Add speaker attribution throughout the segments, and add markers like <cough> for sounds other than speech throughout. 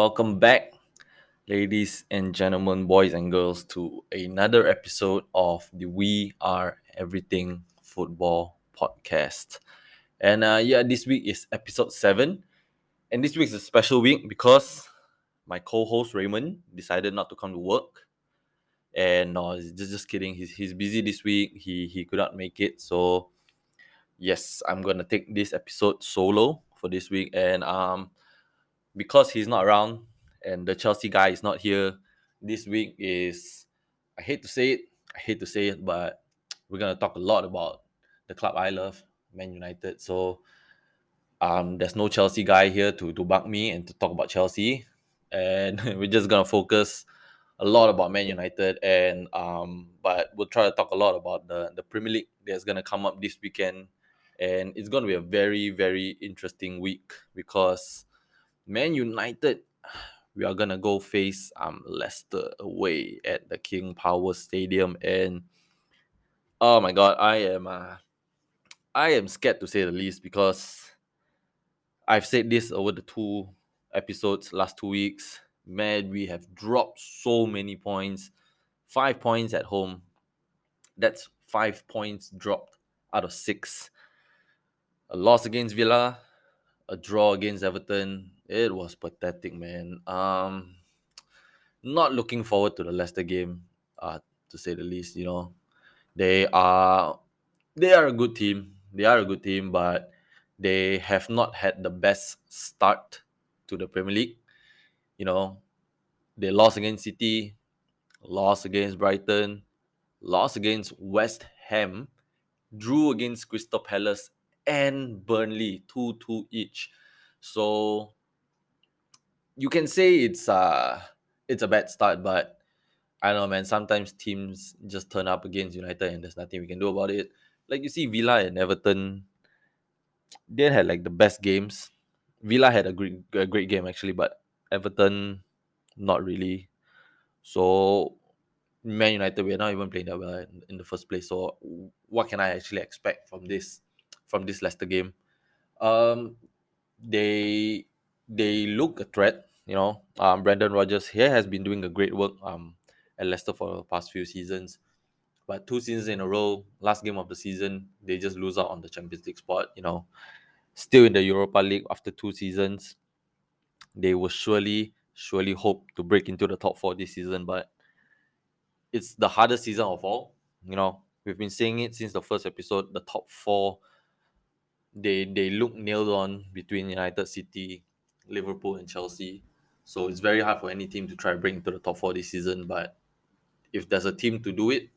Speaker 1: Welcome back, ladies and gentlemen, boys and girls, to another episode of the We Are Everything Football podcast. And uh, yeah, this week is episode seven, and this week is a special week because my co-host Raymond decided not to come to work. And no, just just kidding. He's he's busy this week. He he could not make it. So yes, I'm gonna take this episode solo for this week. And um because he's not around and the Chelsea guy is not here, this week is I hate to say it, I hate to say it, but <tsk> we're gonna talk a lot about the club I love, Man United. So um there's no Chelsea guy here to bug me and to talk about Chelsea. And <laughs> we're just gonna focus a lot about Man United and um but we'll try to talk a lot about the the Premier League that's gonna come up this weekend. And it's gonna be a very, very interesting week because Man United, we are gonna go face um Leicester away at the King Power Stadium, and oh my god, I am uh, I am scared to say the least because I've said this over the two episodes last two weeks. Man, we have dropped so many points, five points at home. That's five points dropped out of six. A loss against Villa, a draw against Everton. It was pathetic, man. Um, not looking forward to the Leicester game, uh, to say the least. You know, they are they are a good team. They are a good team, but they have not had the best start to the Premier League. You know, they lost against City, lost against Brighton, lost against West Ham, drew against Crystal Palace and Burnley 2 2 each. So you can say it's uh it's a bad start, but I don't know, man. Sometimes teams just turn up against United and there's nothing we can do about it. Like you see Villa and Everton, they had like the best games. Villa had a great a great game actually, but Everton not really. So Man United, we're not even playing that well in, in the first place. So what can I actually expect from this from this Leicester game? Um, they they look a threat. You know, um, Brendan Rodgers here has been doing a great work um at Leicester for the past few seasons, but two seasons in a row, last game of the season, they just lose out on the Champions League spot. You know, still in the Europa League after two seasons, they will surely surely hope to break into the top four this season, but it's the hardest season of all. You know, we've been saying it since the first episode. The top four, they they look nailed on between United City, Liverpool, and Chelsea. So it's very hard for any team to try to bring into the top four this season. But if there's a team to do it,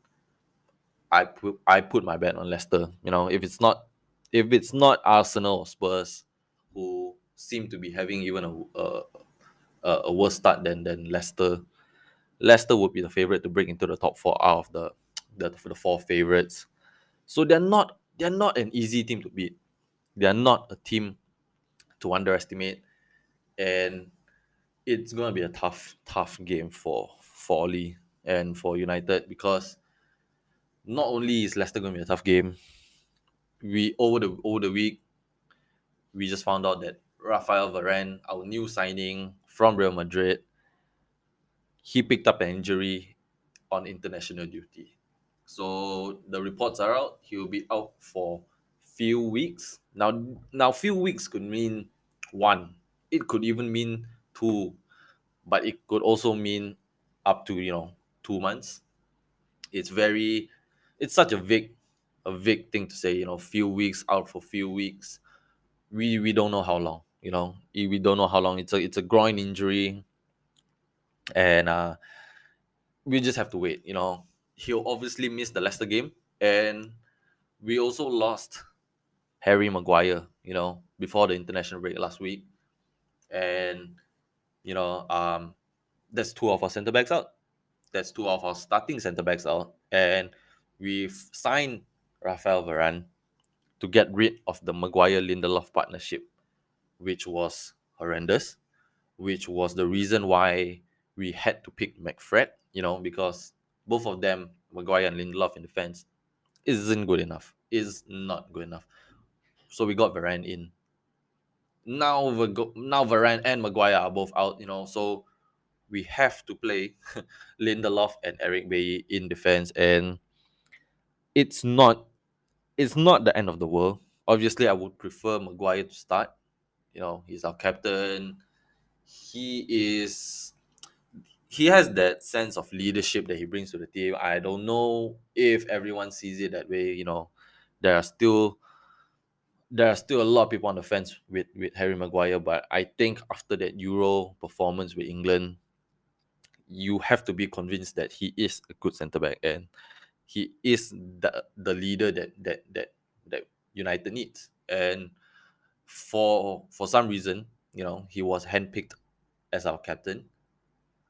Speaker 1: I put I put my bet on Leicester. You know, if it's not if it's not Arsenal or Spurs, who seem to be having even a a, a worse start than than Leicester, Leicester would be the favorite to break into the top four out of the the, the four favorites. So they're not they're not an easy team to beat. They're not a team to underestimate, and it's gonna be a tough tough game for for Ole and for United because not only is Leicester gonna be a tough game, we over the over the week we just found out that Rafael Varane, our new signing from Real Madrid, he picked up an injury on international duty. So the reports are out. He will be out for few weeks. Now, now few weeks could mean one. It could even mean two, but it could also mean up to you know two months. It's very, it's such a vague, a vague thing to say. You know, few weeks out for few weeks. We we don't know how long. You know, we don't know how long. It's a it's a groin injury and uh, we just have to wait. You know, he'll obviously miss the Leicester game, and we also lost Harry Maguire. You know, before the international break last week, and you know, um, that's two of our centre backs out. That's two of our starting centre backs out, and we've signed Rafael Varane to get rid of the Maguire Lindelof partnership, which was horrendous, which was the reason why we had to pick McFred, you know, because both of them, Maguire and Lindelof in defense, isn't good enough. Is not good enough. So we got Varane in. Now now Varane and Maguire are both out, you know, so we have to play <laughs> Lindelof and Eric Bailly in defense, and it's not it's not the end of the world. Obviously, I would prefer Maguire to start. You know, he's our captain. He is he has that sense of leadership that he brings to the team. I don't know if everyone sees it that way. You know, there are still there are still a lot of people on the fence with with Harry Maguire, but I think after that Euro performance with England, you have to be convinced that he is a good centre back and he is the the leader that that that that United needs. And for for some reason, you know, he was handpicked as our captain.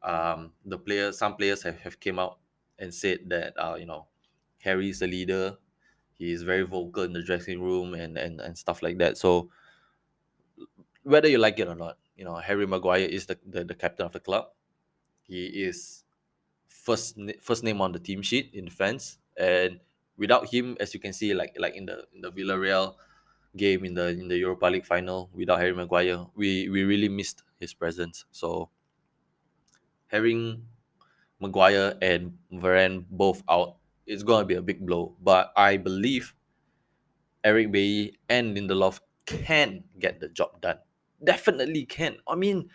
Speaker 1: Um, the players, some players have, have came out and said that uh, you know, Harry is a leader. He is very vocal in the dressing room and and, and stuff like that. So whether you like it or not, you know, Harry Maguire is the, the, the captain of the club. He is first first name on the team sheet in defense, and without him, as you can see, like like in the in the Villarreal game in the in the Europa League final, without Harry Maguire, we we really missed his presence. So having Maguire and Varane both out, it's gonna be a big blow. But I believe Eric Bailly and Lindelof can get the job done. Definitely can. I mean,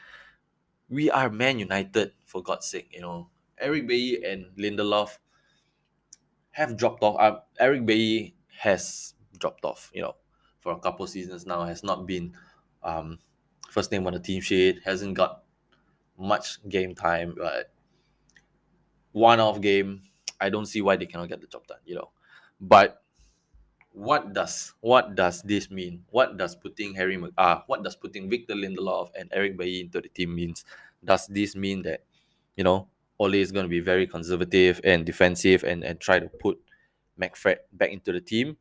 Speaker 1: we are Man United for God's sake. You know, Eric Bailly and Lindelof have dropped off. Uh, Eric Bailly has dropped off. You know, for a couple seasons now, has not been um, first name on the team sheet. Hasn't got much game time, but one-off game. I don't see why they cannot get the job done. You know, but what does what does this mean? What does putting Harry uh, what does putting Victor Lindelof and Eric Bailly into the team means? Does this mean that you know Ole is going to be very conservative and defensive and and try to put McFred back into the team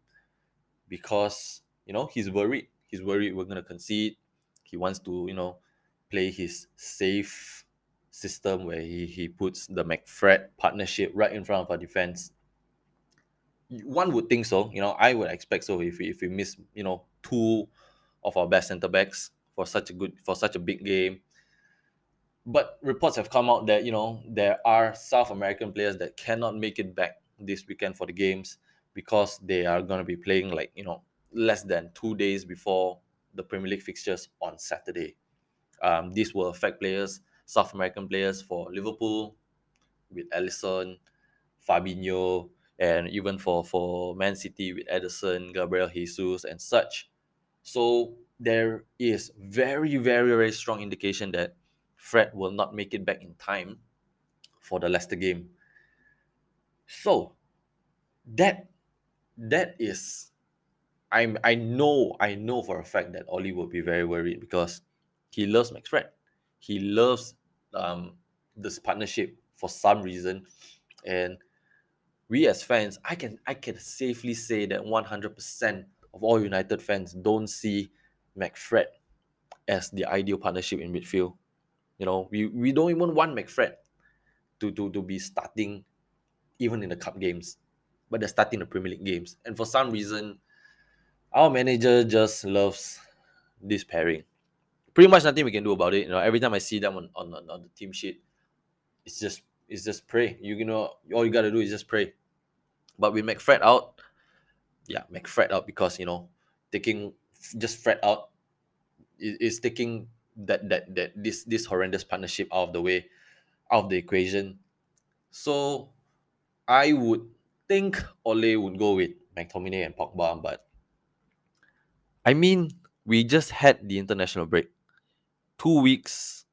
Speaker 1: because you know he's worried. He's worried we're going to concede. He wants to you know play his safe system where he, he puts the McFred partnership right in front of our defense one would think so. You know, I would expect so if we, if we miss, you know, two of our best centre backs for such a good for such a big game. But reports have come out that you know there are South American players that cannot make it back this weekend for the games because they are going to be playing like you know less than two days before the Premier League fixtures on Saturday. Um, this will affect players, South American players for Liverpool with Alisson, Fabinho, and even for for Man City with Ederson, Gabriel Jesus, and such. So there is very very very strong indication that Fred will not make it back in time for the Leicester game. So that that is I'm I know I know for a fact that Ole will be very worried because he loves McFred. He loves um, this partnership for some reason, and we as fans, I can I can safely say that 100% of all United fans don't see McFred as the ideal partnership in midfield. You know, we, we don't even want McFred to, to, to be starting even in the cup games, but they're starting the Premier League games. And for some reason, our manager just loves this pairing. Pretty much nothing we can do about it. You know, every time I see them on, on, on the team sheet, it's just it's just pray. You, you know, all you gotta do is just pray. But we make Fred out, yeah, make Fred out because you know, taking just Fred out is, is taking that that that this this horrendous partnership out of the way, out of the equation. So I would think Ole would go with McTominay and Pogba, but I mean, we just had the international break. Two weeks,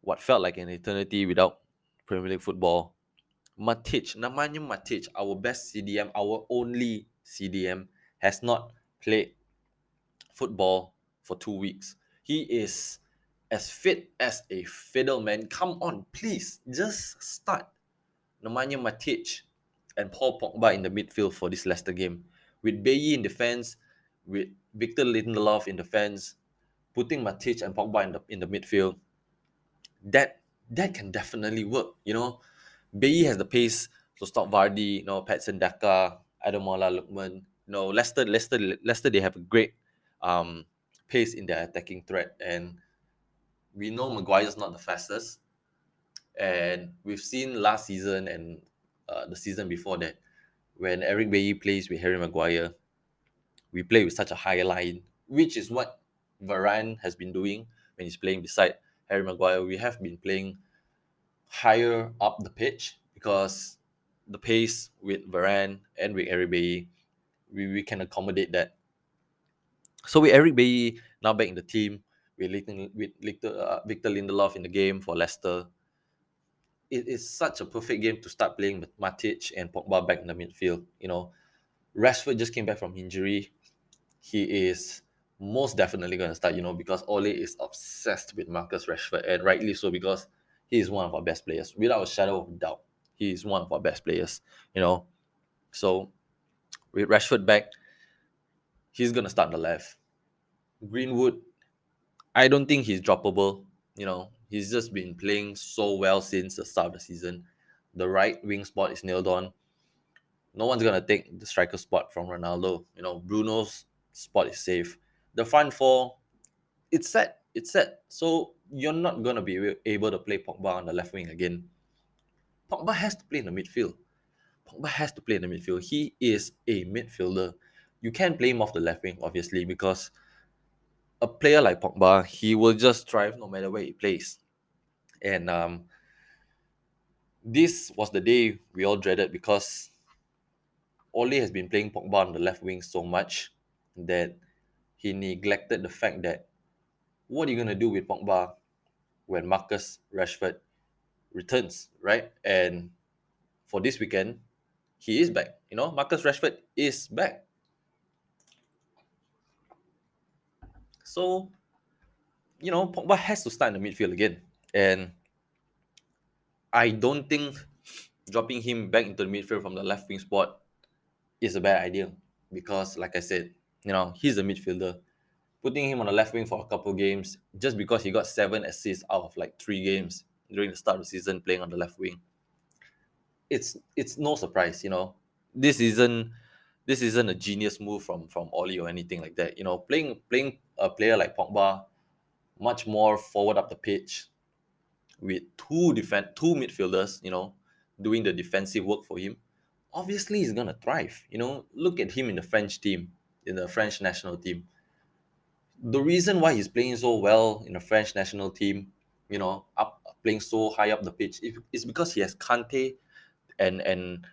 Speaker 1: what felt like an eternity without Premier League football. Matic, Nemanja Matic, our best CDM, our only CDM, has not played football for two weeks. He is as fit as a fiddle, man. Come on, please, just start. Nemanja Matic and Paul Pogba in the midfield for this Leicester game. With Bailly in defense, with Victor Lindelof in defense, putting Matic and Pogba in the in the midfield, that that can definitely work. You know, Bailly has the pace to stop Vardy. You know, Patson Daka, Ademola Lookman. You know, Leicester, Leicester, Leicester. They have a great um, pace in their attacking threat. And we know Maguire's not the fastest. And we've seen last season and uh, the season before that, when Eric Bailly plays with Harry Maguire, we play with such a high line, which is what Varane has been doing when he's playing beside Harry Maguire. We have been playing higher up the pitch because the pace with Varane and with Eric Bailly, we, we can accommodate that. So with Eric Bailly now back in the team, with, with Victor, uh, Victor Lindelof in the game for Leicester, it is such a perfect game to start playing with Matic and Pogba back in the midfield. You know, Rashford just came back from injury. He is most definitely going to start, you know, because Ole is obsessed with Marcus Rashford, and rightly so because he is one of our best players, without a shadow of doubt. He is one of our best players, you know. So with Rashford back, he's going to start the left. Greenwood, I don't think he's droppable. You know, he's just been playing so well since the start of the season. The right wing spot is nailed on. No one's gonna take the striker spot from Ronaldo. You know, Bruno's spot is safe. The front four, it's set. It's set. So you're not gonna be able to play Pogba on the left wing again. Pogba has to play in the midfield. Pogba has to play in the midfield. He is a midfielder. You can't play him off the left wing, obviously, because a player like Pogba, he will just thrive no matter where he plays. And um, this was the day we all dreaded because Ole has been playing Pogba on the left wing so much that he neglected the fact that what are you going to do with Pogba when Marcus Rashford returns, right? And for this weekend, he is back. You know, Marcus Rashford is back. So, you know, Pogba has to start in the midfield again. And I don't think dropping him back into the midfield from the left wing spot is a bad idea. Because, like I said, you know, he's a midfielder. Putting him on the left wing for a couple games just because he got seven assists out of like three games during the start of the season playing on the left wing. It's it's no surprise, you know. This isn't this isn't a genius move from from Ole or anything like that. You know, playing playing a player like Pogba much more forward up the pitch with two defend two midfielders, you know, doing the defensive work for him, obviously he's gonna thrive. You know, look at him in the French team, in the French national team. The reason why he's playing so well in the French national team, you know, up playing so high up the pitch, is because he has Kante and and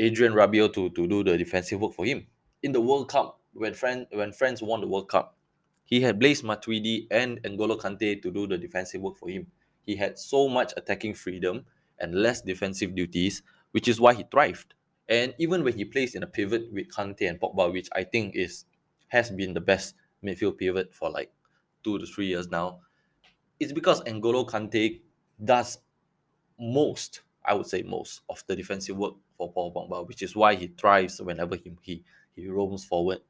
Speaker 1: Adrien Rabiot to, to do the defensive work for him. In the World Cup, when France when France won the World Cup, he had Blaise Matuidi and N'Golo Kante to do the defensive work for him. He had so much attacking freedom and less defensive duties, which is why he thrived. And even when he plays in a pivot with Kante and Pogba, which I think is has been the best midfield pivot for like two to three years now, it's because N'Golo Kante does most, I would say most, of the defensive work for Paul Pogba, which is why he thrives whenever he he, he roams forward.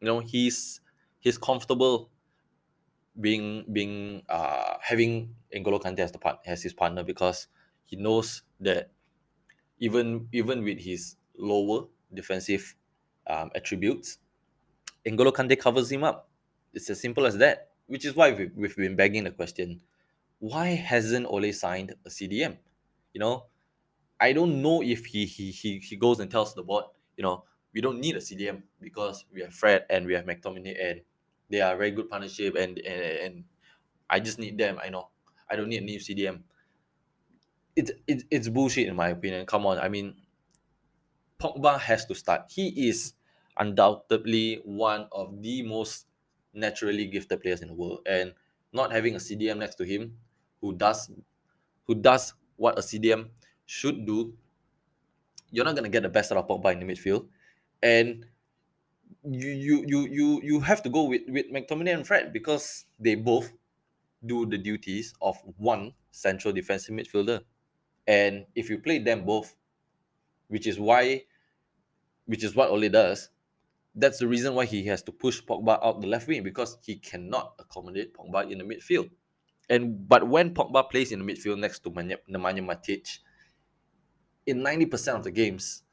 Speaker 1: You know, he's he's comfortable being being uh having N'Golo Kante as the part as his partner because he knows that even even with his lower defensive um, attributes, N'Golo Kante covers him up. It's as simple as that. Which is why we've, we've been begging the question: Why hasn't Ole signed a CDM? You know, I don't know if he he he, he goes and tells the board, you know, we don't need a CDM because we have Fred and we have McTominay and they are very good partnership and, and and I just need them. I know. I don't need a new CDM. It's it, it's bullshit in my opinion. Come on. I mean Pogba has to start. He is undoubtedly one of the most naturally gifted players in the world. And not having a CDM next to him who does who does what a CDM should do, you're not gonna get the best out of Pogba in the midfield. And you you you you you have to go with with McTominay and Fred because they both do the duties of one central defensive midfielder. And if you play them both, which is why which is what Ole does, that's the reason why he has to push Pogba out the left wing because he cannot accommodate Pogba in the midfield. And but when Pogba plays in the midfield next to Nemanja Matic, in 90% of the games,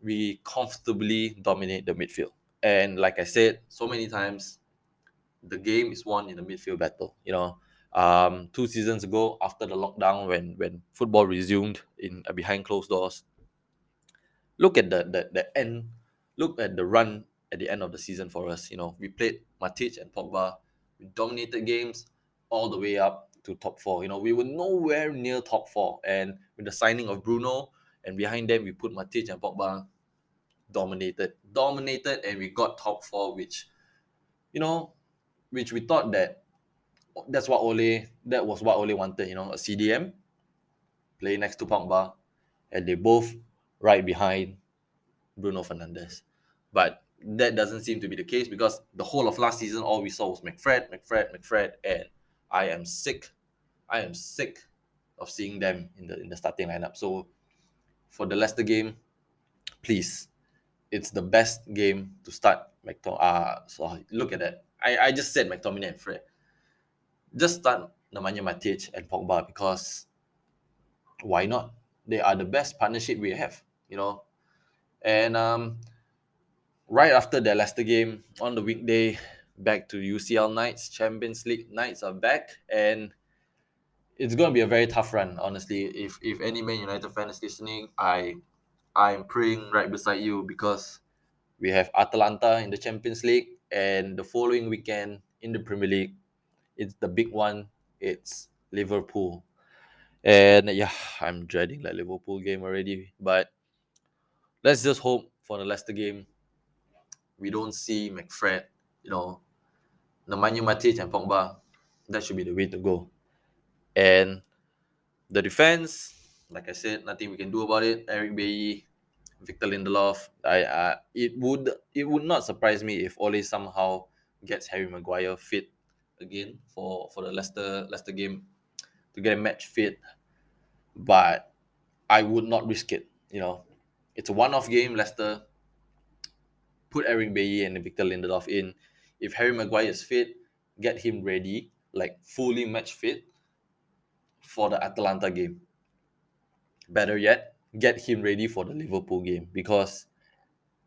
Speaker 1: we comfortably dominate the midfield. And like I said so many times, the game is won in the midfield battle. You know, um, two seasons ago after the lockdown, when when football resumed in uh, behind closed doors, look at the, the the end, look at the run at the end of the season for us. You know, we played Matic and Pogba, we dominated games all the way up to top four. You know, we were nowhere near top four, and with the signing of Bruno, and behind them we put Matic and Pogba, dominated, dominated, and we got top four, which, you know, which we thought that that's what Ole that was what Ole wanted. You know, a CDM play next to Pogba, and they both right behind Bruno Fernandes. But that doesn't seem to be the case because the whole of last season, all we saw was McFred, McFred, McFred, and I am sick. I am sick of seeing them in the in the starting lineup. So for the Leicester game, please, it's the best game to start McTominay. Uh, so look at that. I, I just said McTominay and Fred. Just start Nemanja Matic and Pogba because why not? They are the best partnership we have, you know. And um, right after the Leicester game on the weekday, back to UCL nights, Champions League nights are back, and it's going to be a very tough run. Honestly, if if any Man United fan is listening, I I'm praying right beside you because we have Atalanta in the Champions League, and the following weekend in the Premier League, it's the big one. It's Liverpool, and yeah, I'm dreading that Liverpool game already. But let's just hope for the Leicester game we don't see McFred, you know, Nemanja Matic and Pogba. That should be the way to go. And the defense, like I said, nothing we can do about it. Eric Bailly, Victor Lindelof. I uh, it would it would not surprise me if Ole somehow gets Harry Maguire fit again for for the Leicester Leicester game to get a match fit. But I would not risk it. You know, it's a one-off game. Leicester put Eric Bailly and Victor Lindelof in. If Harry Maguire is fit, get him ready, like fully match fit for the Atalanta game. Better yet, get him ready for the Liverpool game because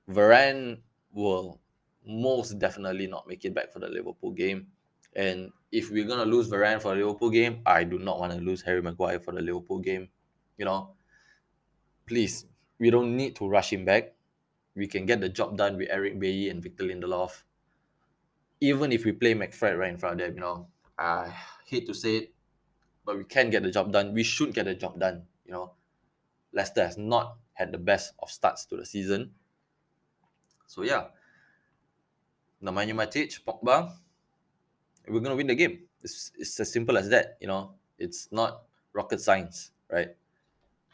Speaker 1: Varane will most definitely not make it back for the Liverpool game. And if we're gonna lose Varane for the Liverpool game, I do not want to lose Harry Maguire for the Liverpool game. You know, please, we don't need to rush him back we can get the job done with Eric Bailly and Victor Lindelof. Even if we play McFred right in front of them, you know, I hate to say it, but we can get the job done. We should get the job done. You know, Leicester has not had the best of starts to the season. So yeah, Nemanja Matic, Pogba, we're gonna win the game. It's, it's as simple as that. You know, it's not rocket science, right?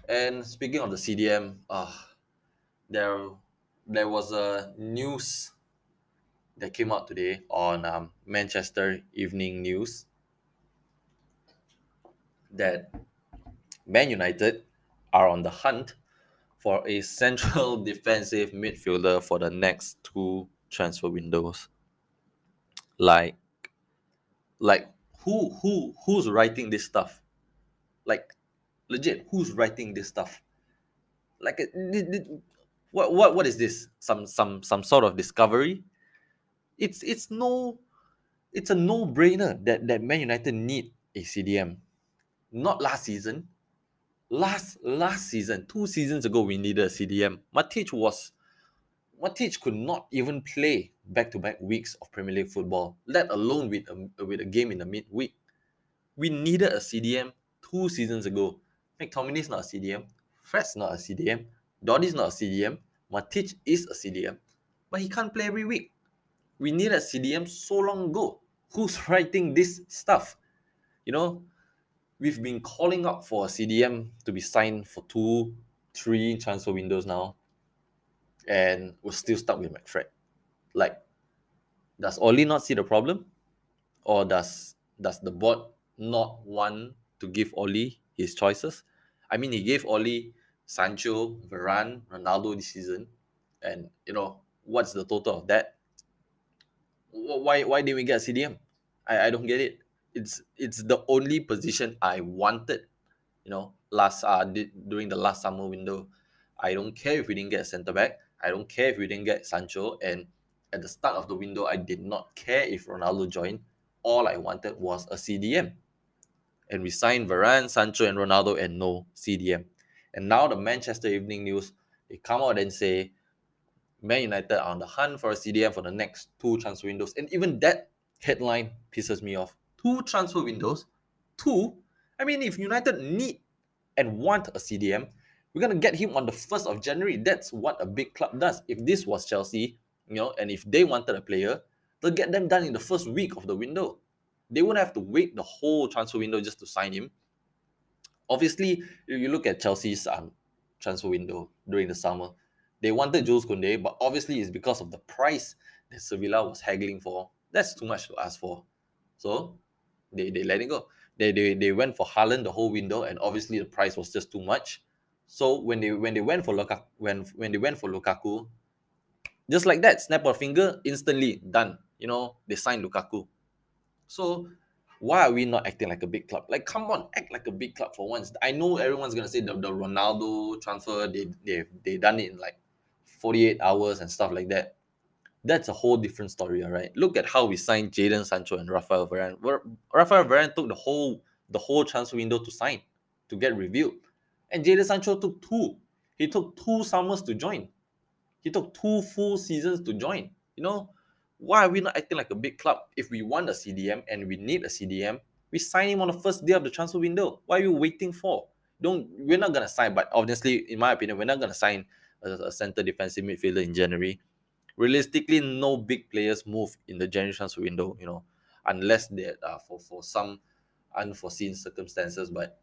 Speaker 1: And speaking of the CDM, uh, there there was a news that came out today on um, Manchester Evening News that Man United are on the hunt for a central <laughs> defensive midfielder for the next two transfer windows. Like, like who who who's writing this stuff? Like, legit, who's writing this stuff? Like, what what what is this? Some some some sort of discovery? It's it's no it's a no-brainer that, that Man United need a CDM. Not last season. Last last season, two seasons ago, we needed a CDM. Matic was Matic could not even play back-to-back weeks of Premier League football, let alone with a, with a game in the midweek. We needed a CDM two seasons ago. McTominay not a CDM. Fred's not a CDM. Donny's not a CDM. Matic is a CDM, but he can't play every week. We need a CDM so long ago. Who's <laughs> writing this stuff? You know, we've been calling out for a CDM to be signed for two, three transfer windows now, and we're still stuck with McFred. Like, does Ole not see the problem, or does does the board not want to give Ole his choices? I mean, he gave Ole Sancho, Varane, Ronaldo this season, and you know what's the total of that? Why why didn't we get a CDM? I, I don't get it. It's it's the only position I wanted. You know, last uh did, during the last summer window, I don't care if we didn't get centre back. I don't care if we didn't get Sancho, and at the start of the window, I did not care if Ronaldo joined. All I wanted was a CDM. And we signed Varane, Sancho, and Ronaldo, and no CDM. And now the Manchester Evening News, they come out and say Man United are on the hunt for a CDM for the next two transfer windows. And even that headline pisses me off. Two transfer windows? Two? I mean, if United need and want a CDM, we're to get him on the 1st of January. That's what a big club does. If this was Chelsea, you know, and if they wanted a player, they'll get them done in the first week of the window. They wouldn't have to wait the whole transfer window just to sign him. Obviously, if you look at Chelsea's um, transfer window during the summer, they wanted Jules Koundé, but obviously it's because of the price that Sevilla was haggling for. That's too much to ask for. So they, they let it go. They, they, they went for Haaland the whole window, and obviously the price was just too much. So when they when they went for Lukaku, when when they went for Lukaku, just like that, snap of finger, instantly done. You know, they signed Lukaku. So why are we not acting like a big club? Like, come on, act like a big club for once. I know everyone's gonna say the, the Ronaldo transfer, they they they done it in like 48 hours and stuff like that. That's a whole different story, all right. Look at how we signed Jadon Sancho and Rafael Varane. Rafael Varane took the whole the whole transfer window to sign, to get reviewed. And Jadon Sancho took two. He took two summers to join. He took two full seasons to join. You know, why are we not acting like a big club? If we want a CDM and we need a CDM, we sign him on the first day of the transfer window. Why are you waiting for? Don't we're not gonna sign, but obviously, in my opinion, we're not gonna sign a, a center defensive midfielder in January. Realistically, no big players move in the January transfer window, you know, unless they are for, for some unforeseen circumstances. But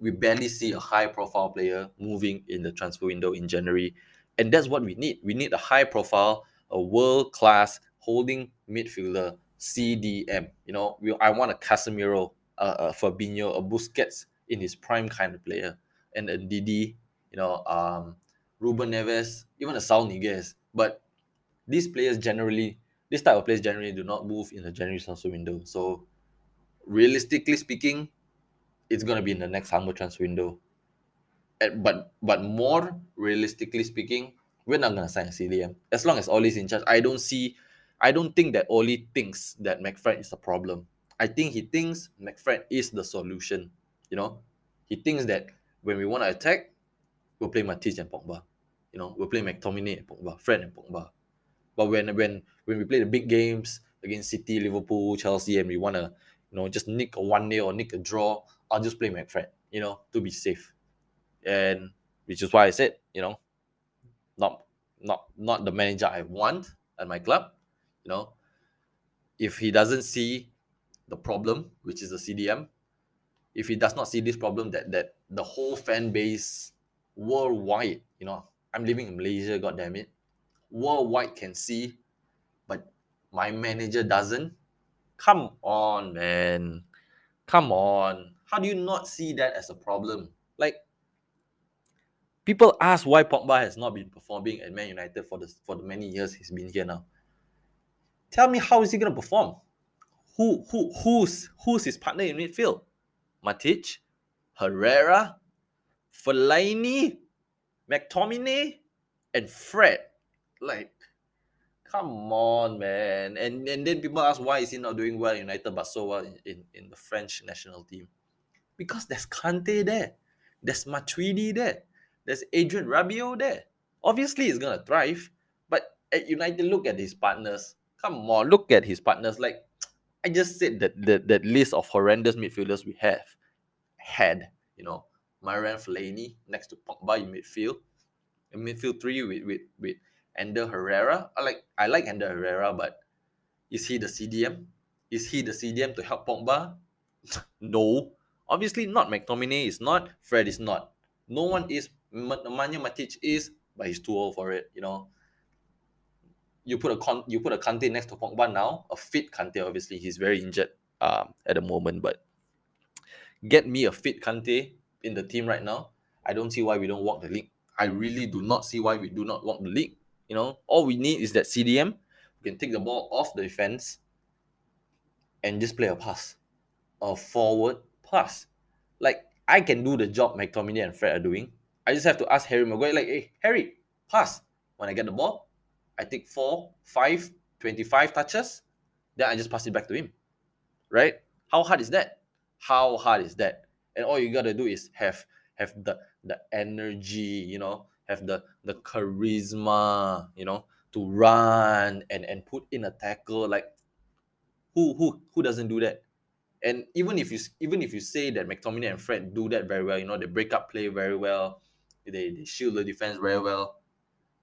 Speaker 1: we barely see a high profile player moving in the transfer window in January. And that's what we need. We need a high profile, a world class holding midfielder, CDM. You know, we, I want a Casemiro, a, a Fabinho, a Busquets in his prime kind of player, and a Ndidi, you know, um, Ruben Neves, even a Saul Niguez. But these players generally, this type of players generally do not move in the January transfer window. So, realistically speaking, it's gonna be in the next summer transfer window. But but more realistically speaking, we're not gonna sign a CDM as long as Ole's in charge. I don't see, I don't think that Ole thinks that McFred is a problem. I think he thinks McFred is the solution. You know, he thinks that when we want to attack, we'll play Matic and Pogba. You know, we'll play McTominay and Pogba, Fred and Pogba. But when when when we play the big games against City, Liverpool, Chelsea, and we wanna, you know, just nick a one nil or nick a draw, I'll just play McFred, you know, to be safe. And which is why I said, you know, not not not the manager I want at my club, you know. If he doesn't see the problem, which is the CDM, if he does not see this problem that that the whole fan base worldwide, you know, I'm living in Malaysia, god damn it, worldwide can see, but my manager doesn't. Come on, man. Come on. How do you not see that as a problem? Like, people ask why Pogba has not been performing at Man United for the for the many years he's been here now. Tell me how is he gonna perform? Who who who's who's his partner in midfield? Matic, Herrera, Fellaini, McTominay, and Fred. Like, come on, man. And and then people ask why is he not doing well in United but so well in, in, in the French national team? Because there's Kante there. There's Matuidi there. There's Adrien Rabiot there. Obviously, he's gonna thrive. But at United, look at his partners. Come on, look at his partners. Like <tsk> I just said that that, that list of horrendous midfielders we have had, you know, Marouane Fellaini next to Pogba in midfield. In midfield three with with with Ander Herrera. I like I like Ander Herrera, but is he the CDM? Is he the CDM to help Pogba? <laughs> no. Obviously not. McTominay is not. Fred is not. No one is. Nemanja Matic is, but he's too old for it. You know. You put a con you put a Kante next to Pogba now, a fit Kante. Obviously, he's very injured um, at the moment, but get me a fit Kante in the team right now. I don't see why we don't walk the league. I really do not see why we do not walk the league. You know, all we need is that CDM. We can take the ball off the defense and just play a pass, a forward pass. Like I can do the job McTominay and Fred are doing. I just have to ask Harry Maguire, like, hey, Harry, pass. When I get the ball, I take four, five, 25 touches, then I just pass it back to him. Right? How hard is that? How hard is that? And all you gotta do is have have the the energy, you know, have the the charisma, you know, to run and and put in a tackle. Like who who who doesn't do that? And even if you even if you say that McTominay and Fred do that very well, you know, they break up play very well, they, they shield the defense very well,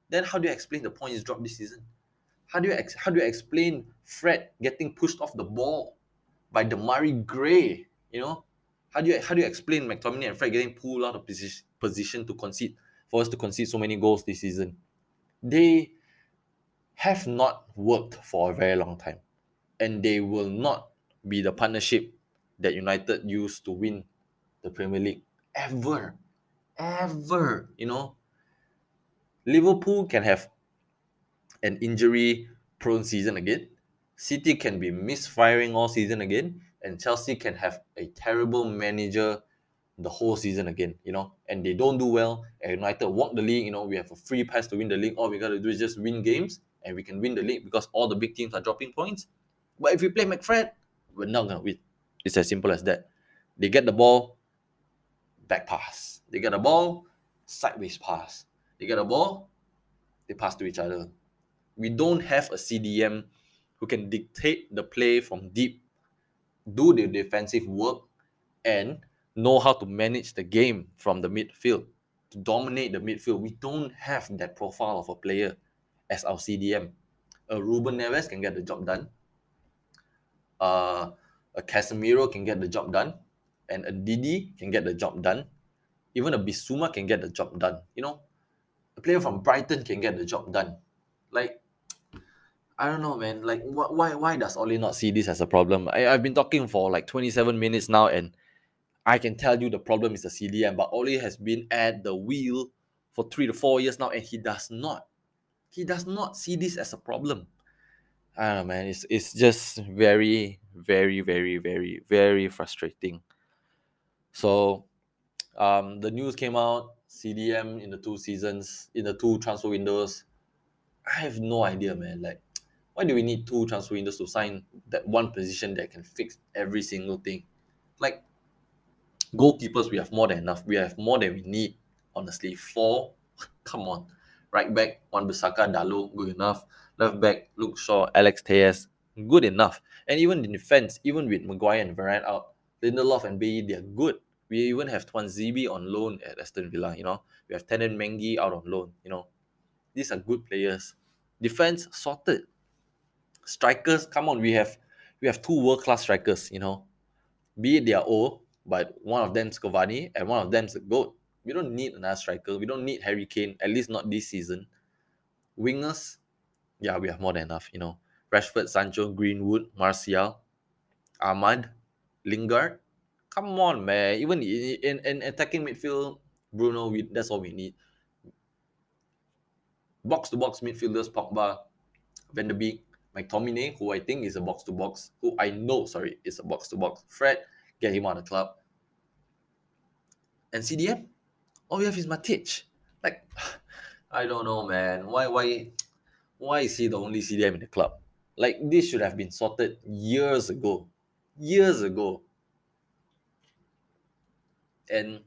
Speaker 1: then how do you explain the points drop this season? How do you ex- how do you explain Fred getting pushed off the ball by Demarai Gray? You know, how do you how do you explain McTominay and Fred getting pulled out of position position to concede for us to concede so many goals this season? They have not worked for a very long time, and they will not be the partnership that United used to win the Premier League ever, ever. You know, Liverpool can have an injury prone season again. City can be misfiring all season again, and Chelsea can have a terrible manager the whole season again, you know, and they don't do well. And United walk the league, you know, we have a free pass to win the league. All we gotta do is just win games and we can win the league because all the big teams are dropping points. But if we play McFred, we're not gonna win. It's as simple as that. They get the ball, back pass. They get the ball, sideways pass. They get the ball, they pass to each other. We don't have a CDM who can dictate the play from deep, do the defensive work, and know how to manage the game from the midfield to dominate the midfield. We don't have that profile of a player as our CDM. A Ruben Neves can get the job done. Uh, a Casemiro can get the job done, and a Ndidi can get the job done. Even a Bissouma can get the job done. You know, a player from Brighton can get the job done. Like, <tsk> I don't know, man. Like, wh- why why does Ole not see this as a problem? I, I've been talking for like 27 minutes now, and I can tell you the problem is the CDM, but Ole has been at the wheel for three to four years now, and he does not. He does not see this as a problem. I don't know, man. It's it's just very, very, very, very, very frustrating. So, um, the news came out. CDM in the two seasons, in the two transfer windows. I have no idea, man. Like, why do we need two transfer windows to sign that one position that can fix every single thing? Like, goalkeepers, we have more than enough. We have more than we need, honestly. Four, <laughs> come on. Right back, Wan-Bissaka, Dalot, good enough. Left back, Luke Shaw, Alex Telles, good enough. And even in defense, even with Maguire and Varane out, Lindelof and Bailly, they're good. We even have Tuanzebe on loan at Aston Villa, you know. We have Teden Mengi out on loan, you know. These are good players. Defense sorted. Strikers, come on, we have we have two world-class strikers, you know. Be it they are old, but one of them's Cavani and one of them's a GOAT. We don't need another striker. We don't need Harry Kane, at least not this season. Wingers, yeah, we have more than enough, you know. Rashford, Sancho, Greenwood, Martial, Amad, Lingard, come on, man. Even in, in, in attacking midfield, Bruno, we, that's all we need. Box to box midfielders, Pogba, Van der Beek, McTominay, who I think is a box to box, who I know, sorry, is a box to box. Fred, get him of the club. And CDM, all we have is Matic. Like, <sighs> I don't know, man. Why, why, why is he the only CDM in the club? Like, this should have been sorted years ago. Years ago. And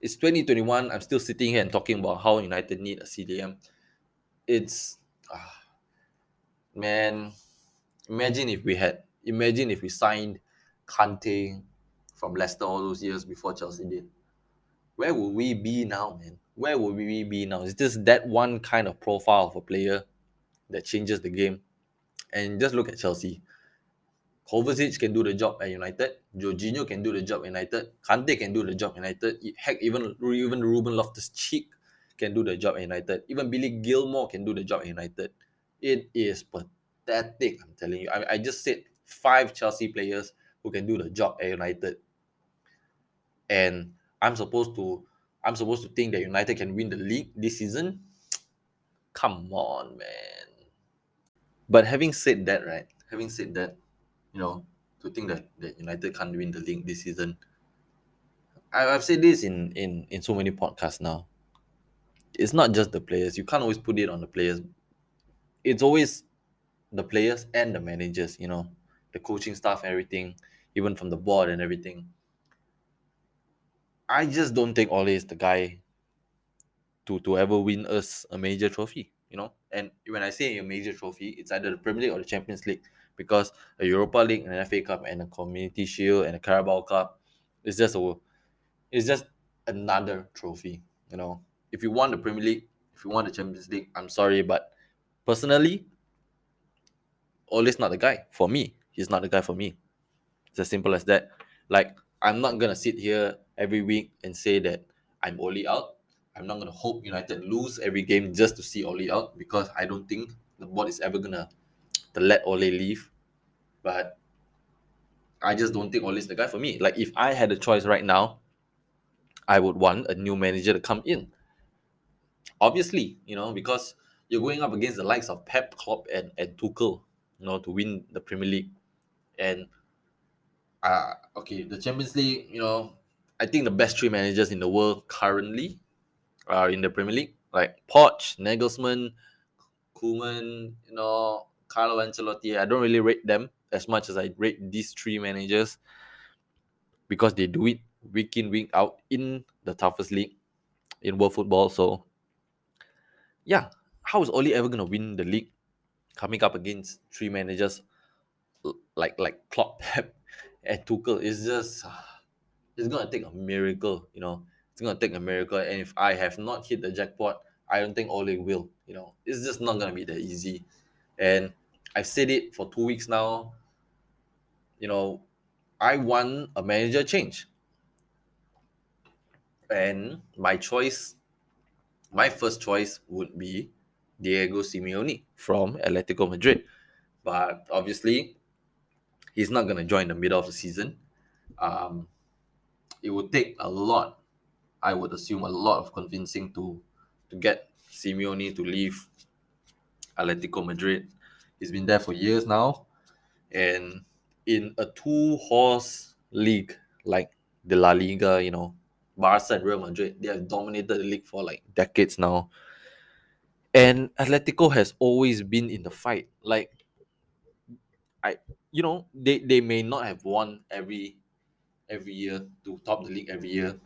Speaker 1: it's 2021 i'm still sitting here and talking about how united need a cdm it's ah, man imagine if we had imagine if we signed kante from leicester all those years before chelsea did. Where would we be now man? Where would we be now? Is this that one kind of profile of a player that changes the game. And just look at chelsea Kovacic can do the job at United. Jorginho can do the job at United. Kante can do the job at United. Heck, even even Ruben Loftus Cheek can do the job at United. Even Billy Gilmour can do the job at United. It is pathetic. I'm telling you. I, I just said five Chelsea players who can do the job at United, and I'm supposed to I'm supposed to think that United can win the league this season. Come on, man. But having said that, right? Having said that, you know, mm-hmm. to think that, that United can't win the league this season. I, I've said this in, in, in so many podcasts now. It's not just the players. You can't always put it on the players. it's always the players and the managers, you know, the coaching staff, everything, even from the board and everything. I just don't think Ole is the guy to to ever win us a major trophy, you know. And when I say a major trophy, it's either the Premier League or the Champions League because a Europa League, and an FA Cup, and a Community Shield and a Carabao Cup is just a it's just another trophy, you know. If you want the Premier League, if you want the Champions League, I'm sorry, but personally, Ole's not the guy for me. He's not the guy for me. It's as simple as that. Like I'm not gonna sit here every week and say that I'm Ole out. I'm not gonna hope United lose every game just to see Ole out because I don't think the board is ever gonna to let Ole leave. But I just don't think Ole is the guy for me. Like if I had a choice right now, I would want a new manager to come in. Obviously, you know, because you're going up against the likes of Pep, Klopp, and, and Tuchel, you know, to win the Premier League. And uh okay, the Champions League, you know, I think the best three managers in the world currently are in the Premier League, like Poch, Nagelsmann, Koeman, you know, Carlo Ancelotti. I don't really rate them as much as I rate these three managers because they do it week in, week out in the toughest league in world football. So, yeah, how is Ole ever gonna win the league coming up against three managers like like Klopp, Pep, <laughs> and Tuchel? It's just <sighs> it's gonna take a miracle, you know. It's gonna take a miracle, and if I have not hit the jackpot, I don't think Ole will. You know, it's just not gonna be that easy. And I've said it for two weeks now. You know, I want a manager change. And my choice, my first choice would be Diego Simeone from Atletico Madrid. But obviously, he's not going to join the middle of the season. Um, it would take a lot, I would assume, a lot of convincing to to get Simeone to leave Atletico Madrid. He's been there for years now, and in a two-horse league like the La Liga, you know, Barca and Real Madrid, they have dominated the league for like decades now. And Atletico has always been in the fight. Like I you know, they, they may not have won every every year to top the league every year,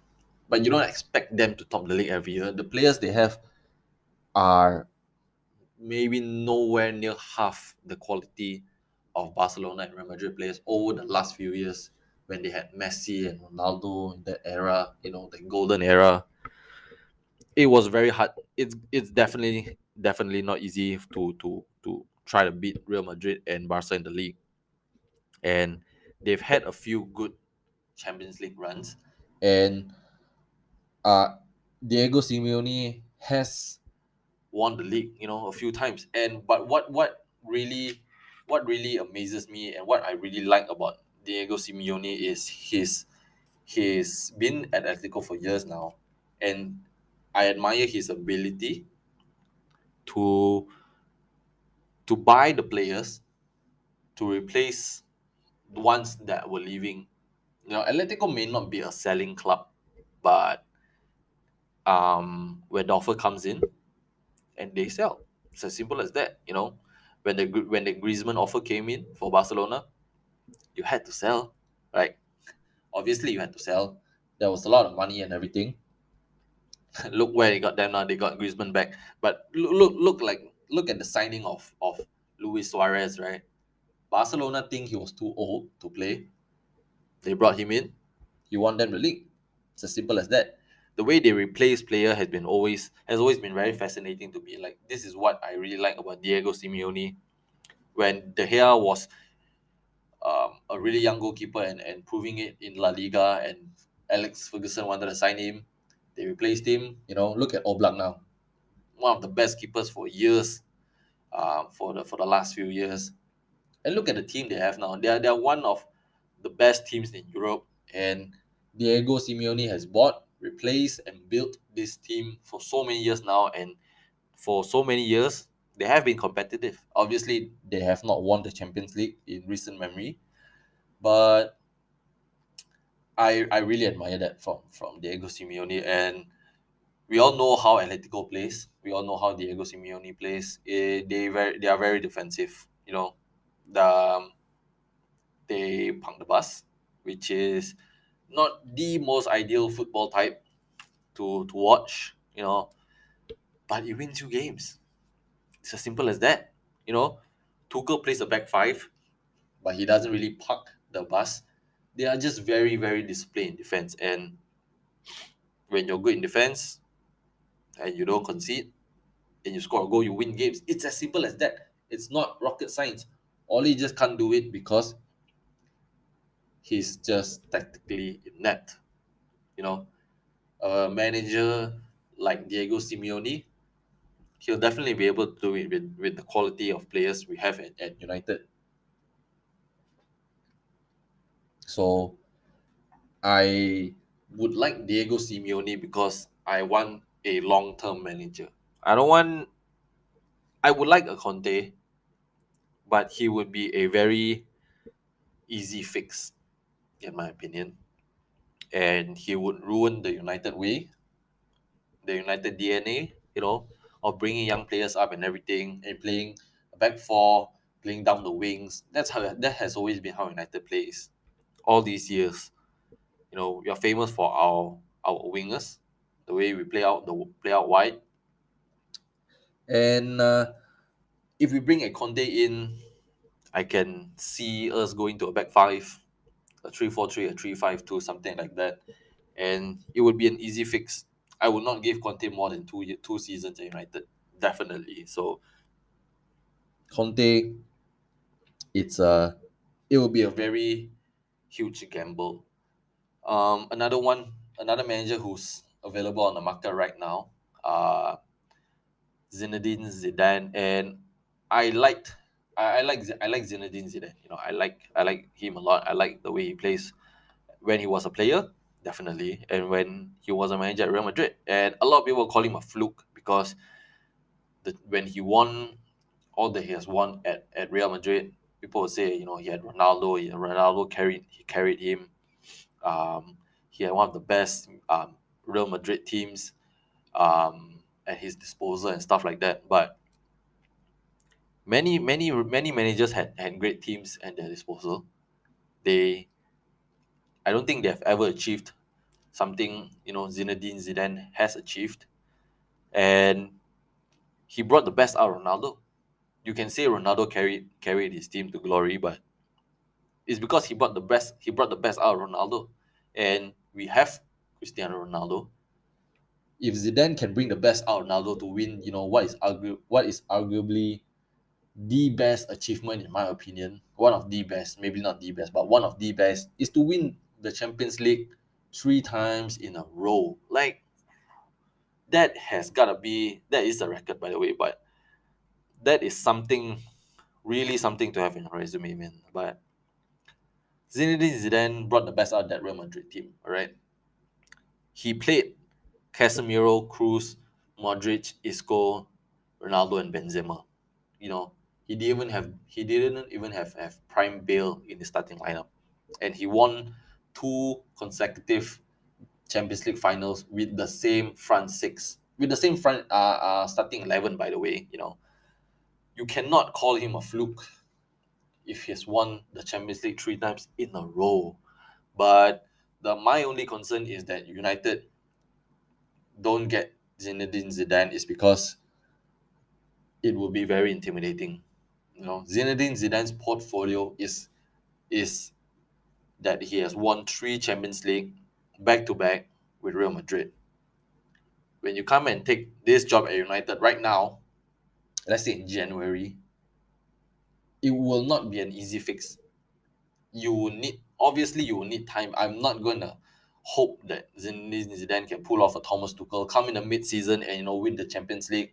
Speaker 1: but you don't expect them to top the league every year. The players they have are maybe nowhere near half the quality of Barcelona and Real Madrid players over the last few years when they had Messi and Ronaldo in that era, you know, the golden era. It was very hard. It's it's definitely definitely not easy to to to try to beat Real Madrid and Barca in the league. And they've had a few good Champions League runs. And uh Diego Simeone has won the league, you know, a few times. And but what what really what really amazes me and what I really like about Diego Simeone is his he's been at Atletico for years now, and I admire his ability to to buy the players to replace the ones that were leaving. You know, Atletico may not be a selling club, but um, where the offer comes in, and they sell. It's as simple as that. You know, when the when the Griezmann offer came in for Barcelona, you had to sell, right? Obviously, you had to sell. There was a lot of money and everything. <laughs> look where they got them now. They got Griezmann back, but look, look, look like look at the signing of of Luis Suarez, right? Barcelona think he was too old to play. They brought him in. You won them the league. It's as simple as that. The way they replace player has been always has always been very fascinating to me. Like this is what I really like about Diego Simeone. When De Gea was um, a really young goalkeeper and, and proving it in La Liga and Alex Ferguson wanted to sign him. They replaced him. You know, look at Oblak now. One of the best keepers for years, um, for the for the last few years. And look at the team they have now. They are, they are one of the best teams in Europe. And Diego Simeone has bought, replaced, and built this team for so many years now. And for so many years, they have been competitive. Obviously, they have not won the Champions League in recent memory, but I I really admire that from from Diego Simeone, and we all know how Atletico plays. We all know how Diego Simeone plays. Eh, they very they are very defensive. You know, the um, they punk the bus, which is not the most ideal football type to to watch. You know, but it wins you games. It's as simple as that. You know, Tuchel plays a back five, but he doesn't really park the bus. They are just very very disciplined in defense, and when you're good in defense and you don't concede and you score a goal, you win games. It's as simple as that. It's not rocket science. Ole just can't do it because he's just tactically inept. You know, a manager like Diego Simeone, he'll definitely be able to do it with, with the quality of players we have at, at United. So I would like Diego Simeone because I want a long term manager. I don't want I would like a Conte, but he would be a very easy fix, in my opinion. And he would ruin the United way, the United DNA, you know, of bringing young players up and everything, and playing back four, playing down the wings. That's how that has always been how United plays all these years. You know, we are famous for our our wingers, the way we play out the play out wide. And uh, if we bring a Conte in, I can see us going to a back five, a three four three, a three five two, something like that, and it would be an easy fix. I would not give Conte more than two two seasons at United, definitely. So Conte, it's a it will be a very huge gamble. Um, another one, another manager who's available on the market right now, uh, Zinedine Zidane, and I liked, I, I like, I like Zinedine Zidane. You know, I like, I like him a lot. I like the way he plays when he was a player, definitely, and when he was a manager at Real Madrid. And a lot of people call him a fluke because the, when he won all that he has won at, at Real Madrid, people would say, you know, he had Ronaldo, he, Ronaldo carried he carried him. Um, he had one of the best um, Real Madrid teams um, at his disposal and stuff like that. But many, many, many managers had, had great teams at their disposal. They, I don't think they have ever achieved something you know Zinedine Zidane has achieved, and he brought the best out of Ronaldo. You can say Ronaldo carried carried his team to glory, but it's because he brought the best. He brought the best out of Ronaldo, and we have Cristiano Ronaldo. If Zidane can bring the best out of Ronaldo to win, you know what is argu- what is arguably the best achievement in my opinion, one of the best, maybe not the best, but one of the best, is to win the Champions League three times in a row. Like that has gotta be that is a record by the way, but that is something really something to have in a resume, man. But Zinedine Zidane brought the best out of that Real Madrid team, alright? He played Casemiro, Kroos, Modric, Isco, Ronaldo, and Benzema. You know, he didn't even have he didn't even have, have prime Bale in the starting lineup. And he won two consecutive Champions League finals with the same front six. With the same front uh, uh starting eleven, by the way, you know. You cannot call him a fluke if he has won the Champions League three times in a row. But the my only concern is that United don't get Zinedine Zidane is because it will be very intimidating. You know, Zinedine Zidane's portfolio is is that he has won three Champions League back to back with Real Madrid. When you come and take this job at United right now, let's say in January, it will not be an easy fix. You will need obviously you will need time. I'm not gonna hope that Zinedine Zidane can pull off a Thomas Tuchel, come in the mid-season and you know win the Champions League.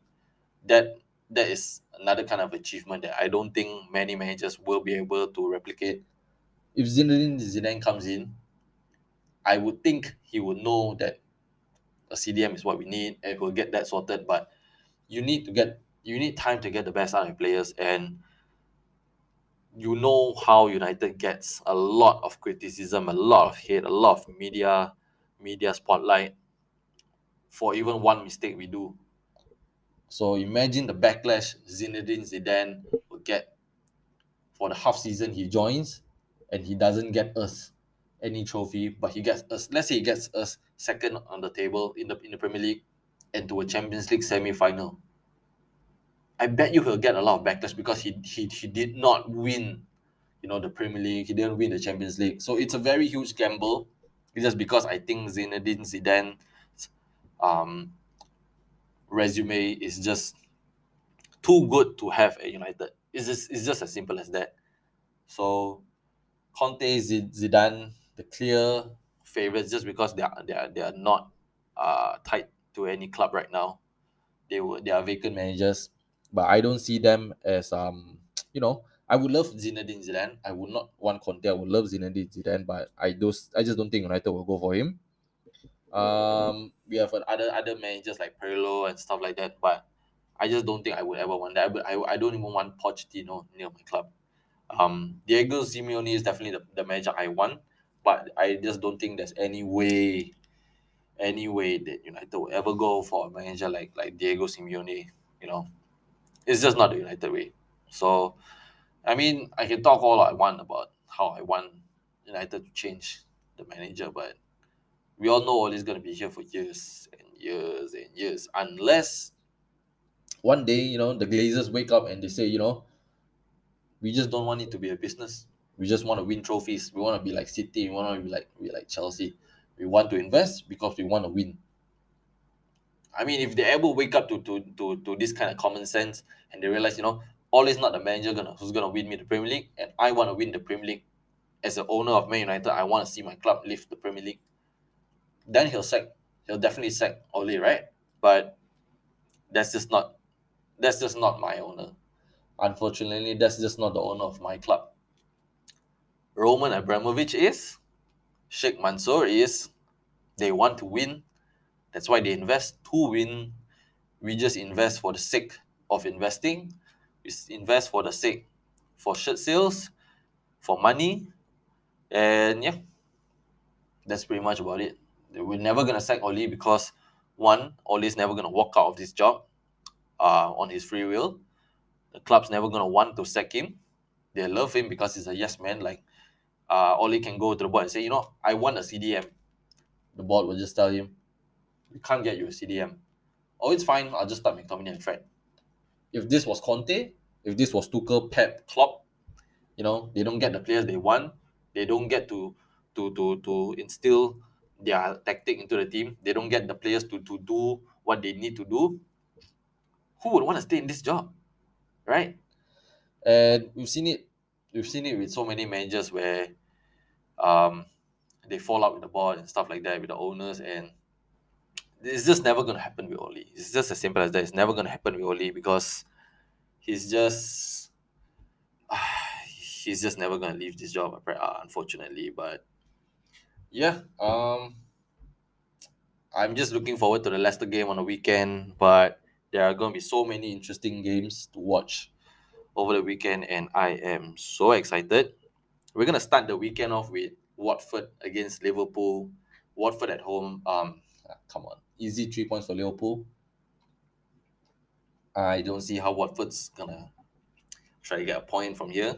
Speaker 1: That that is another kind of achievement that I don't think many managers will be able to replicate. If Zinedine Zidane comes in, I would think he would know that a CDM is what we need and we'll get that sorted. But you need to get you need time to get the best out of players and you know how United gets a lot of criticism, a lot of hate, a lot of media media spotlight for even one mistake we do. So imagine the backlash Zinedine Zidane will get for the half season he joins and he doesn't get us any trophy, but he gets us. Let's say he gets us second on the table in the in the Premier League and to a Champions League semi-final. I bet you he'll get a lot of backlash because he he, he did not win, you know, the Premier League. He didn't win the Champions League. So it's a very huge gamble. It's just because I think Zinedine Zidane um resume is just too good to have at United. It's just it's just as simple as that. So Conte, Zidane, the clear favorites just because they are they are, they are not uh tied to any club right now. They were they are vacant managers, but I don't see them as um you know I would love Zinedine Zidane. I would not want Conte. I would love Zinedine Zidane, but I do I just don't think United will go for him. Um, we have other other managers like Pirlo and stuff like that, but I just don't think I would ever want that. But I, I don't even want Pochettino near my club. Um, Diego Simeone is definitely the, the manager I want, but I just don't think there's any way, any way that United will ever go for a manager like like Diego Simeone. You know, it's just not the United way. So, I mean, I can talk all I want about how I want United to change the manager, but we all know Ole is going to be here for years and years and years unless one day you know the glazers wake up and they say you know we just don't want it to be a business. We just want to win trophies. We want to be like city. We want to be like be like chelsea. We want to invest because we want to win. I mean if they ever wake up to to to, to this kind of common sense and they realize you know Ole is not the manager gonna who's gonna win me the premier league and i want to win the premier league. As the owner of man united i want to see my club lift the premier league then he'll sack he'll definitely sack Ole, right? But that's just not that's just not my owner. Unfortunately, that's just not the owner of my club. Roman Abramovich is, Sheikh Mansour is, they want to win. That's why they invest to win. We just invest for the sake of investing. We invest for the sake for shirt sales, for money, and yeah, that's pretty much about it we're never gonna sack Ole because one, Ole's never gonna walk out of this job uh, on his free will. The club's never gonna want to sack him. They love him because he's a yes man. Like uh, Ole can go to the board and say, you know, I want a CDM. The board will just tell him, we can't get you a CDM. Oh, it's fine. I'll just start McTominay and Fred. If this was Conte, if this was Tuchel, Pep, Klopp, you know, they don't get the players they want. They don't get to to to to instill their tactic into the team, they don't get the players to, to do what they need to do, who would want to stay in this job? Right? And we've seen it we've seen it with so many managers where um they fall out with the board and stuff like that with the owners and it's just never gonna happen with Ole. It's just as simple as that. It's never gonna happen with Ole because he's just <sighs> he's just never gonna leave this job, unfortunately. But yeah, um, I'm just looking forward to the Leicester game on the weekend, but there are going to be so many interesting games to watch over the weekend, and I am so excited. We're going to start the weekend off with Watford against Liverpool. Watford at home. Um, ah, come on, easy three points for Liverpool. I don't see how Watford's gonna try to get a point from here.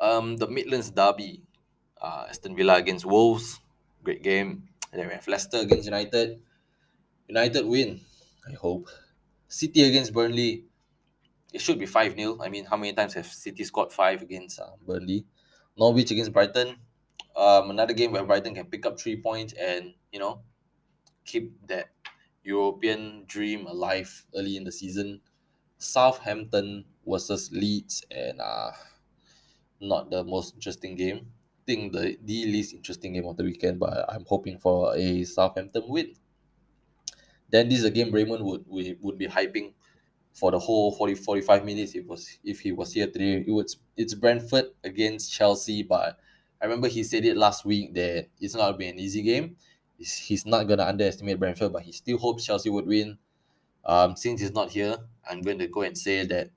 Speaker 1: Um, the Midlands Derby uh, Aston Villa against Wolves, great game. And then we have Leicester against United. United win, I hope. City against Burnley. It should be 5 0. I mean, how many times have City scored 5 against uh, Burnley? Norwich against Brighton. Um, another game where Brighton can pick up three points and, you know, keep that European dream alive early in the season. Southampton versus Leeds and uh, not the most interesting game think the the least interesting game of the weekend, but I'm hoping for a Southampton win. Then this is a game Raymond would would, would be hyping for the whole 40 45 minutes if was if he was here today. It was it's Brentford against Chelsea, but I remember he said it last week that it's not gonna be an easy game. He's, he's not gonna underestimate Brentford, but he still hopes Chelsea would win. Um, since he's not here, I'm going to go and say that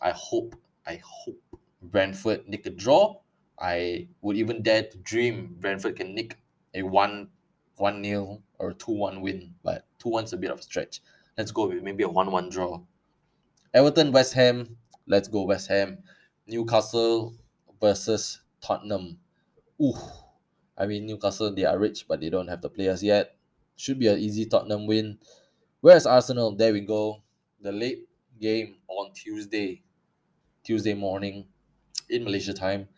Speaker 1: I hope I hope Brentford nick a draw I would even dare to dream Brentford can nick a one one nil or 2 1 win, but 2 1's a bit of a stretch. Let's go with maybe a 1 1 draw. Everton, West Ham. Let's go, West Ham. Newcastle versus Tottenham. Ooh. I mean, Newcastle, they are rich, but they don't have the players yet. Should be an easy Tottenham win. Where's Arsenal? There we go. The late game on Tuesday, Tuesday morning in Malaysia time.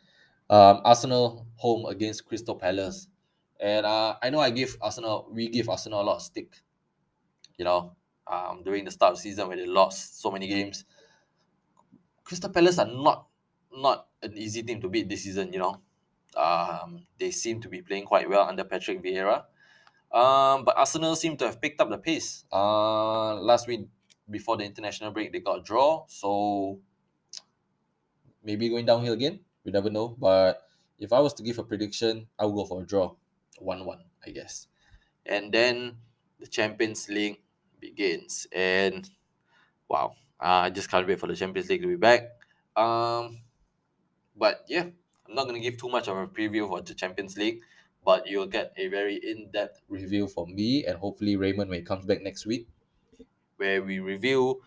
Speaker 1: Um, Arsenal home against Crystal Palace. And uh, I know I give Arsenal, we give Arsenal a lot of stick. You know, um, during the start of the season when they lost so many games. Crystal Palace are not not an easy team to beat this season. You know, um, they seem to be playing quite well under Patrick Vieira. Um, but Arsenal seem to have picked up the pace. Uh, last week before the international break, they got a draw. So maybe going downhill again. We never know. But if I was to give a prediction, I would go for a draw, one-one, I guess. And then the Champions League begins, and wow, uh, I just can't wait for the Champions League to be back. Um, but yeah, I'm not gonna give too much of a preview for the Champions League, but you'll get a very in-depth review from me and hopefully Raymond when he comes back next week, where we review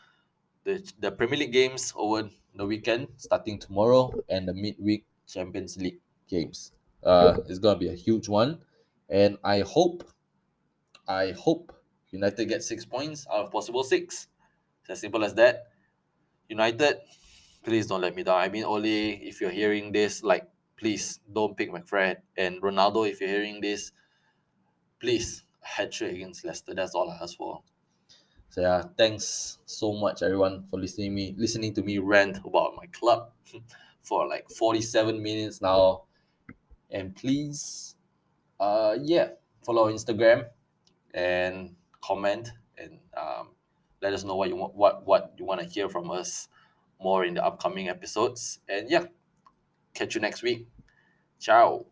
Speaker 1: the the Premier League games over the weekend, starting tomorrow, and the midweek Champions League games. Uh, it's gonna be a huge one, and I hope, I hope United get six points out of possible six. It's as simple as that. United, please don't let me down. I mean, Ole, if you're hearing this, like, please don't pick McFred. And Ronaldo, if you're hearing this, please, hat trick against Leicester. That's all I ask for. So yeah, thanks so much everyone for listening me listening to me rant about my club <laughs> for like 47 minutes now. And please uh yeah, follow Instagram and comment and um, let us know what you want what what you want to hear from us more in the upcoming episodes. And yeah, catch you next week. Ciao.